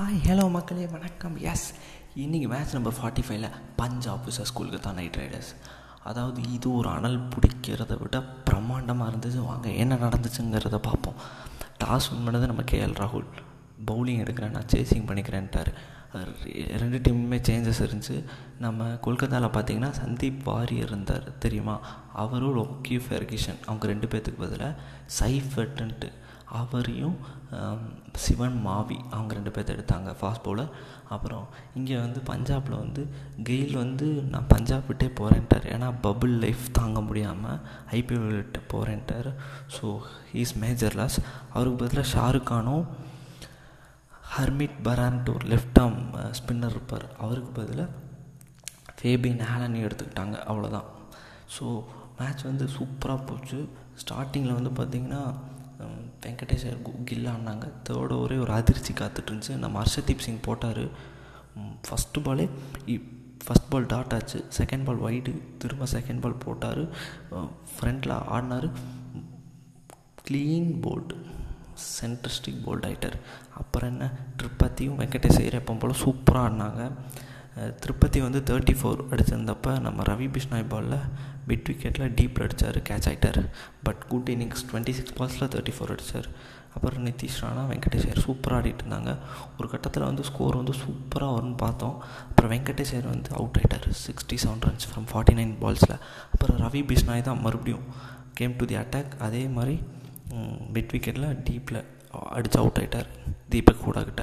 Hi hello மக்களே வணக்கம். S இன்றைக்கி மேட்ச் நம்பர் ஃபார்ட்டி ஃபைவ்ல Punjab versus Kolkata Knight Riders அதாவது இது ஒரு அனல் பிடிக்கிறத விட பிரம்மாண்டமாக இருந்துச்சு. வாங்க என்ன நடந்துச்சுங்கிறத பார்ப்போம். டாஸ் வின் பண்ணது நம்ம கேஎல் ராகுல் பவுலிங் எடுக்கிறேன் நான் சேசிங் பண்ணிக்கிறேன்ட்டார். ரெண்டு டீமுமே சேஞ்சஸ் இருந்துச்சு. நம்ம கொல்கத்தாவில் பார்த்தீங்கன்னா சந்தீப் வாரி இருந்தார் தெரியுமா? அவரும் லோக்கி ஃபெர்கிஷன் அவங்க ரெண்டு பேர்த்துக்கு பதிலாக சைஃபர்ட்டுன்ட்டு அவரையும் சிவன் மாவி அவங்க ரெண்டு பேர்த்த எடுத்தாங்க ஃபாஸ்ட் பவுலர் அப்புறம் இங்கே வந்து பஞ்சாபில் வந்து கெயில் வந்து நான் பஞ்சாப் விட்டே போகிறேன்ட்டார் ஏன்னா பபுள் லைஃப் தாங்க முடியாமல் ஐபிஎல் விட்டு போகிறேன்ட்டார் ஸோ ஹீஸ் மேஜர் லாஸ் அவருக்கு பதிலாக ஷாருக் கானும் ஹர்மிட் பரான்ட்டு ஒரு லெஃப்ட் ஆர்ம் ஸ்பின்னர் இருப்பார். அவருக்கு பதிலாக ஃபேபின் ஹேலனி எடுத்துக்கிட்டாங்க. அவ்வளோதான் ஸோ மேட்ச் வந்து சூப்பராக போச்சு. ஸ்டார்டிங்கில் வந்து பார்த்திங்கன்னா வெங்கடேஷ் கில் ஆனாங்க. தேர்ட் ஓவரே ஒரு அதிர்ச்சி காத்துட்டு இருந்துச்சு. நம்ம ஹர்ஷதீப் சிங் போட்டார். ஃபஸ்ட்டு பாலே ஃபஸ்ட் பால் டாட் ஆச்சு. செகண்ட் பால் ஒய்டு திரும்ப செகண்ட் பால் போட்டார். ஃப்ரண்டில் ஆடினார். க்ளீன் போல்டு சென்ட்ரிஸ்டிக் போல்ட் ஆகிட்டார் அப்புறம் என்ன? திருப்பதியும் வெங்கடேஷ் ஐயரப்பம் போல் சூப்பராக ஆடினாங்க. திருப்பதி வந்து தேர்ட்டி ஃபோர் அடிச்சிருந்தப்ப நம்ம ரவி பிஷ்னாய் பாலில் மிட் விக்கெட்டில் டீப்பில் அடித்தார் கேட்ச் ஆகிட்டார் but good innings twenty six பால்ஸில் thirty four அடித்தார் அப்புறம் நிதிஷ் ராணா வெங்கடேஷ் ஐயர் சூப்பராக ஆடிட்டு இருந்தாங்க. ஒரு கட்டத்தில் வந்து ஸ்கோர் வந்து சூப்பராக வரும்னு பார்த்தோம். அப்புறம் வெங்கடேஷ் ஐயர் வந்து அவுட் ஆகிட்டார் sixty seven runs from forty nine பால்ஸில் அப்புறம் ரவி பிஷ்னாய் தான் மறுபடியும் கேம் டு தி அட்டாக் அதே மாதிரி மிட் விக்கெட்டில் டீப்பில் அடித்து அவுட் ஆகிட்டார் தீபக் கூடாக்கிட்ட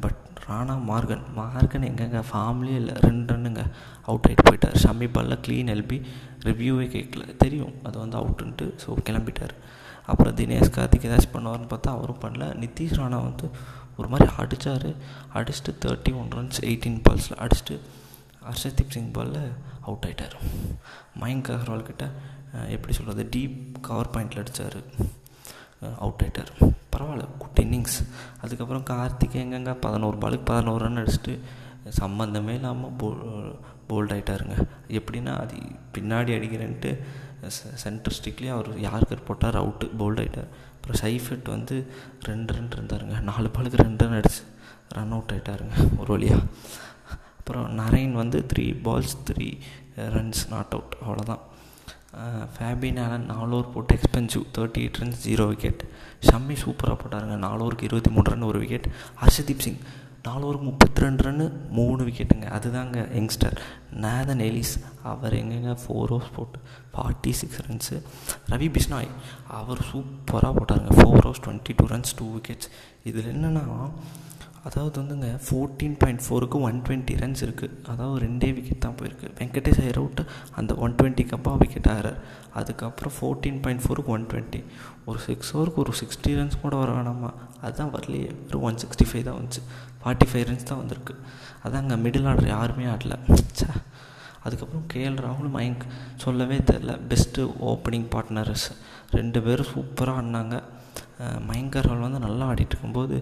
பட் ராணா மார்கன். மார்கன் எங்கெங்க? ஃபார்ம்லேயே இல்லை. ரெண்டு ரன்னுங்க அவுட் ஆகிட்டு போயிட்டார். ஷமி பாலில் க்ளீன் எல்பி ரிவ்யூவே கேட்கல தெரியும். அது வந்து அவுட்டுன்ட்டு ஸோ கிளம்பிட்டார். அப்புறம் தினேஷ் கார்த்திக் ஏதாச்சும் பண்ணுவார்னு பார்த்தா அவரும் பண்ணல. நிதிஷ் ராணா வந்து ஒரு மாதிரி அடித்தார் அடிச்சுட்டு தேர்ட்டி ஒன் ரன்ஸ் எயிட்டீன் பால்ஸில் அடிச்சுட்டு ஹர்ஷதீப் சிங் பாலில் அவுட் ஆகிட்டார் மயங்க் அகர்வால் கிட்ட எப்படி சொல்கிறது டீப் கவர் பாயிண்டில் அடித்தார் அவுட் ஆகிட்டார் பரவாயில்ல குட் இன்னிங்ஸ் அதுக்கப்புறம் கார்த்திக் எங்கெங்க? பதினோரு பாலுக்கு பதினோரு ரன் அடிச்சுட்டு சம்மந்தமே இல்லாமல் போ போல்ட் ஆகிட்டாருங்க எப்படின்னா அது பின்னாடி அடிக்கிறேன்ட்டு சென்டர் ஸ்டிக்லேயே அவர் யாருக்கு போட்டார்? அவுட்டு போல்ட் ஆகிட்டார் அப்புறம் சைஃபெட் வந்து ரெண்டு ரன் இருந்தாருங்க. நாலு பாலுக்கு ரெண்டு ரன் அடிச்சு ரன் அவுட் ஆகிட்டாருங்க ஒரு வழியாக அப்புறம் நரைன் வந்து three balls three runs not out அவ்வளோதான் ஃபேபின் ஆலன் நாலு ஓவர் போட்டு expensive thirty eight runs zero wicket Shami சூப்பராக போட்டாருங்க. நாலு ஓவருக்கு இருபத்தி மூணு ரன் ஒரு விக்கெட் ஹர்ஷதீப் சிங் நாலு ஓவருக்கு முப்பத்தி ரெண்டு ரன்னு மூணு விக்கெட்டுங்க அதுதாங்க யங்ஸ்டர் நேதன் எலிஸ் அவர் எங்கெங்க ஃபோர் ஓவர்ஸ் போட்டு forty six runs Ravi Bishnoi அவர் சூப்பராக போட்டாருங்க. Four overs twenty two runs two wickets இதில் என்னென்னா அதாவது வந்துங்க ஃபோர்டீன் பாயிண்ட் ஃபோருக்கு ஒன் டுவெண்ட்டி ரன்ஸ் இருக்குது அதாவது ரெண்டே விக்கெட் தான் போயிருக்கு. வெங்கடேஷ் ஐயர் அவுட் அந்த ஒன் டுவெண்ட்டிக்கு அப்பா விக்கெட் ஆகிறார். அதுக்கப்புறம் ஃபோர்டீன் பாயிண்ட் ஃபோருக்கு ஒன் டுவெண்ட்டி ஒரு சிக்ஸ் ஓவருக்கு ஒரு சிக்ஸ்டி ரன்ஸ் கூட வர வேணாமா? அதுதான் வரலையே. ஒரு ஒன் சிக்ஸ்டி ஃபைவ் தான் வந்துச்சு. ஃபார்ட்டி ஃபைவ் ரன்ஸ் தான் வந்திருக்கு. அதாங்க மிடில் ஆர்டர் யாருமே ஆடல. சே அதுக்கப்புறம் கேஎல் ராகுல் மயங்க் சொல்லவே தெரில பெஸ்ட்டு ஓப்பனிங் பார்ட்னர்ஸ் ரெண்டு பேரும் சூப்பராக ஆடினாங்க. மயங்க் ராகுல் வந்து நல்லா ஆடிட்டு இருக்கும்போது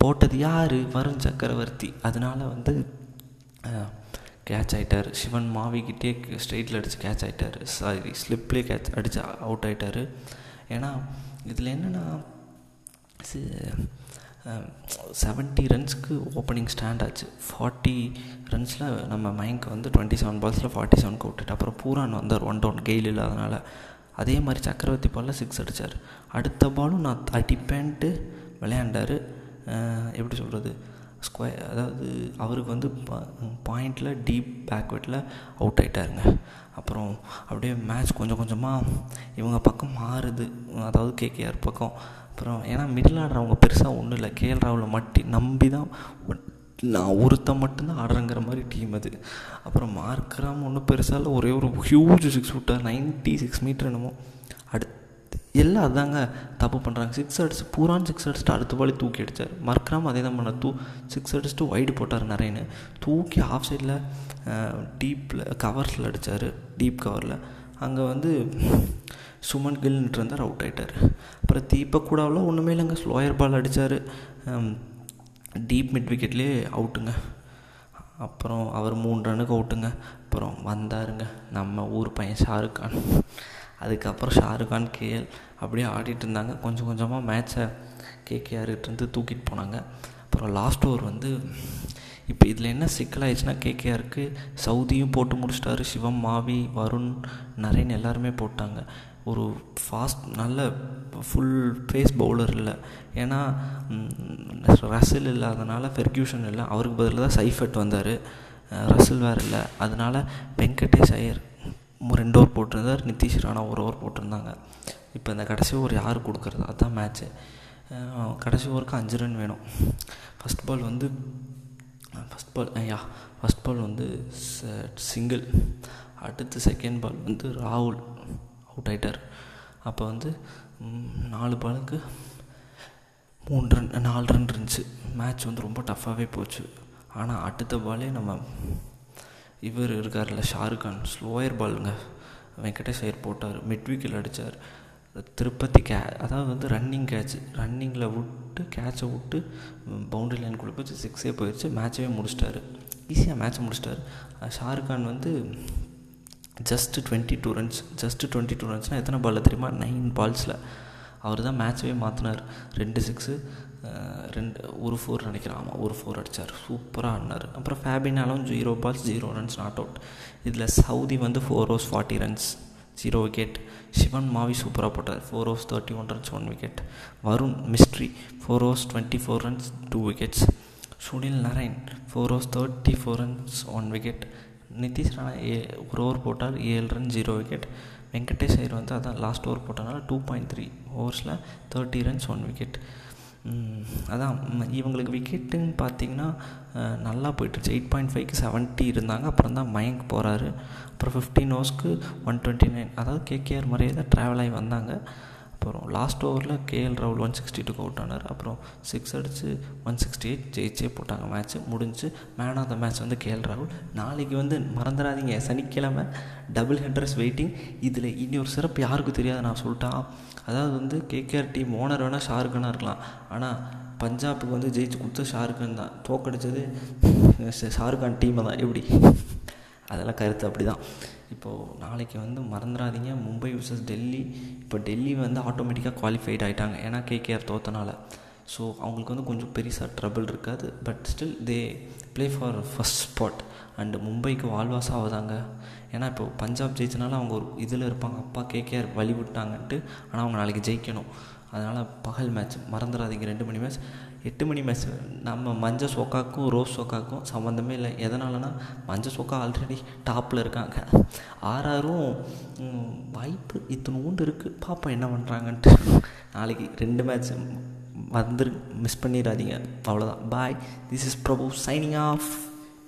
போட்டது யார்? வருண் சக்கரவர்த்தி. அதனால் வந்து கேட்ச் ஆகிட்டார் சிவன் மாவிக்கிட்டே ஸ்ட்ரெயிட்டில் அடித்து கேட்ச் ஆகிட்டார் சாரி ஸ்லிப்லேயே கேட்ச் அடித்து அவுட் ஆகிட்டார் ஏன்னா இதில் என்னென்னா செவன்ட்டி ரன்ஸ்க்கு ஓப்பனிங் ஸ்டாண்ட் ஆச்சு. ஃபார்ட்டி ரன்ஸில் நம்ம மைங்க் வந்து டுவெண்ட்டி செவன் பால்ஸில் ஃபார்ட்டி செவனுக்கு விட்டுட்டு அப்புறம் பூரான் வந்தார் ஒன் டவுன் கெயில் இல்லாதனால. அதே மாதிரி சக்கரவர்த்தி பாலில் சிக்ஸ் அடித்தார் அடுத்த பாலும் நான் அடிப்பேன்ட்டு விளையாண்டார். எப்படி சொல்கிறது ஸ்கொயர் அதாவது அவருக்கு வந்து பாயிண்டில் டீப் பேக்வேர்டில் அவுட் ஆகிட்டாருங்க அப்புறம் அப்படியே மேட்ச் கொஞ்சம் கொஞ்சமாக இவங்க பக்கம் மாறுது. அதாவது கேகேஆர் பக்கம். அப்புறம் ஏன்னா மிடில் ஆடுறவங்க பெருசாக ஒன்றும் இல்லை. கேஎல் ராவில் மட்டி நம்பி தான் நான் ஒருத்தன் மட்டும்தான் ஆடுறேங்கிற மாதிரி டீம் அது. அப்புறம் மார்க்கராம ஒன்றும் பெருசாக இல்லை. ஒரே ஒரு ஹியூஜ் சிக்ஸ் விட்டார் நைன்ட்டி சிக்ஸ் மீட்டர் என்னமோ. அடுத்து எல்லாம் அதாங்க தப்பு பண்ணுறாங்க சிக்ஸ் அடிச்சு பூரான் சிக்ஸ் அடிச்சுட்டு அடுத்த பாலி தூக்கி அடித்தார் மர்க்ராம் அதே தான் பண்ண. தூ சிக்ஸ் அடிச்சுட்டு ஒயிடு போட்டார் நிறையன்னு. தூக்கி ஆஃப் சைடில் டீப்பில் கவர்ஸில் அடித்தார் டீப் கவரில் அங்கே வந்து சுமன் கில்ன்ட்டு இருந்தார் அவுட் ஆகிட்டார் அப்புறம் தீபக் கூடாவில் ஒன்றுமே இல்லைங்க. ஸ்லோயர் பால் அடித்தார் டீப் மிட் விக்கெட்லேயே அவுட்டுங்க அப்புறம் அவர் மூணு ரனுக்கு அவுட்டுங்க அப்புறம் வந்தாருங்க. நம்ம ஊர் பையன் ஷாருக்கான் அதுக்கப்புறம் ஷாருக்கான் கேஎல் அப்படியே ஆடிட்டு இருந்தாங்க. கொஞ்சம் கொஞ்சமாக மேட்ச்சை கேகேஆர்கிட்டருந்து தூக்கிட்டு போனாங்க. அப்புறம் லாஸ்ட் ஓவர் வந்து இப்போ இதில் என்ன சிக்கலாயிடுச்சுன்னா கேகேஆருக்கு சவுதியும் போட்டு முடிச்சிட்டாரு. சிவம் மாவி வருண் நரேன் எல்லாருமே போட்டாங்க. ஒரு ஃபாஸ்ட் நல்ல ஃபுல் ஃபேஸ் பவுலர் இல்லை. ஏன்னா ரசில் இல்லாதனால ஃபெர்கியூஷன் இல்லை. அவருக்கு பதிலாக தான் சைஃபட் வந்தார் ரசில் வேறு இல்லை. அதனால் வெங்கடேஷ் ஐயர் ரெண்டு ஓவர் போட்டிருந்தார் நிதிஷ் ராணா ஒரு ஓவர் போட்டிருந்தாங்க. இப்போ இந்த கடைசி ஓவர் யார் கொடுக்குறது? அதுதான் மேட்ச்சு கடைசி ஓவருக்கு அஞ்சு ரன் வேணும். ஃபஸ்ட் பால் வந்து ஃபஸ்ட் பால் யா ஃபஸ்ட் பால் வந்து சிங்கிள் அடுத்து செகண்ட் பால் வந்து ராகுல். அவுட் ஆகிட்டார் அப்போ வந்து நாலு பாலுக்கு மூணு ரன் நாலு ரன் இருந்துச்சு. மேட்ச் வந்து ரொம்ப டஃப்பாகவே போச்சு. ஆனால் அடுத்த பாலே நம்ம இவர் இருக்கார்ல ஷாருக்கான் ஸ்லோயர் பாலுங்க. வெங்கடேஷ் ஐயர் போட்டார். மிட்விக்கில் அடித்தார் திருப்பதி கே அதாவது வந்து ரன்னிங் கேட்ச் ரன்னிங்கில் விட்டு கேட்சை விட்டு பவுண்டரி லைன் போய் சிக்ஸே போயிடுச்சு மேட்சவே முடிச்சிட்டாரு. ஈஸியாக மேட்ச்சை முடிச்சிட்டார். ஷாருக்கான் வந்து just twenty two runs just twenty two ரன்ஸ்னால் எத்தனை பாலில் தெரியுமா? நைன் பால்ஸில் அவர் தான் மேட்ச்சவே மாற்றினார் ரெண்டு சிக்ஸு ரெண்டு ஒரு ஃபோர் நினைக்கிறேன் ஆமாம் ஒரு ஃபோர் அடித்தார் சூப்பராக ஆடினார். அப்புறம் ஃபேபினாலும் zero balls zero runs not out இதில் சவுதி வந்து four overs forty runs zero wicket Shivam Mavi சூப்பராக போட்டார். Four overs thirty one runs one wicket Varun mystery four overs twenty four runs two wickets Sunil Narine four overs thirty four runs one wicket Nitish Rana ஏ ஒரு over போட்டார். ஏழு run zero wicket Venkatesh Iyer வந்து அதான் last over போட்டனால two point three ஓவர்ஸில் thirty runs one wicket அதான் இவங்களுக்கு விக்கெட்டுன்னு பார்த்தீங்கன்னா நல்லா போயிட்டுருச்சு. எயிட் பாயிண்ட் ஃபைவ்க்கு செவன்ட்டி இருந்தாங்க அப்புறம் தான் மயங்க் போகிறாரு அப்புறம் ஃபிஃப்டீன் ஓவர்ஸ்க்கு ஒன் டுவெண்ட்டி நைன் அதாவது கேகேஆர் மாதிரியே தான் ட்ராவல் ஆகி வந்தாங்க. அப்புறம் லாஸ்ட் ஓவரில் கேஎல் ராகுல் ஒன் சிக்ஸ்டி டூக்கு அவுட் ஆனார். அப்புறம் சிக்ஸ் அடித்து ஒன் சிக்ஸ்டி எயிட் ஜெயிச்சே போட்டாங்க மேட்ச்சு முடிஞ்சு மேன் ஆஃப் த மேட்ச் வந்து கேஎல் ராகுல் நாளைக்கு வந்து மறந்துடாதீங்க. சனிக்கிழமை டபுள் ஹெட்ரஸ் வெயிட்டிங் இதில் இனி ஒரு சிறப்பு யாருக்கும் தெரியாது நான் சொல்லிட்டா. அதாவது வந்து கேகேஆர் டீம் ஓனர் வேணால் ஷாருக்கானாக இருக்கலாம். ஆனால் பஞ்சாபுக்கு வந்து ஜெயிச்சு கொடுத்த ஷாருக்கான் தான். தோக்கடிச்சது ஷாருக்கான் டீமை தான். எப்படி? அதெல்லாம் கருத்து அப்படி தான் இப்போது நாளைக்கு வந்து மறந்துடாதீங்க மும்பை விசஸ் டெல்லி. இப்போ டெல்லி வந்து ஆட்டோமேட்டிக்காக குவாலிஃபைட் ஆகிட்டாங்க ஏன்னா கேகேஆர் தோத்தனால. ஸோ அவங்களுக்கு வந்து கொஞ்சம் பெருசாக ட்ரபிள் இருக்காது. But still they play for first spot and மும்பைக்கு வால்வாஸ் ஆகுதாங்க ஏன்னா இப்போ பஞ்சாப் ஜெயிச்சனால அவங்க ஒரு இதில் இருப்பாங்க. அப்பா கேகேஆர் வழி விட்டாங்கன்ட்டு ஆனால் அவங்க நாளைக்கு ஜெயிக்கணும். அதனால் பகல் மேட்ச் மறந்துடாதீங்க ரெண்டு மணி மேட்ச் எட்டு மணி மேட்ச் நம்ம மஞ்ச சொக்காக்கும் ரோஸ் சொக்காக்கும் சம்மந்தமே இல்லை. எதனாலனா மஞ்ச சோக்கா ஆல்ரெடி டாப்பில் இருக்காங்க. ஆறாரும் வாய்ப்பு இத்தனோண்டு இருக்குது பாப்பா என்ன பண்ணுறாங்கன்ட்டு நாளைக்கு ரெண்டு மேட்ச் வந்துரு மிஸ் பண்ணிடாதீங்க அவ்வளோதான் bye this is Prabhu signing off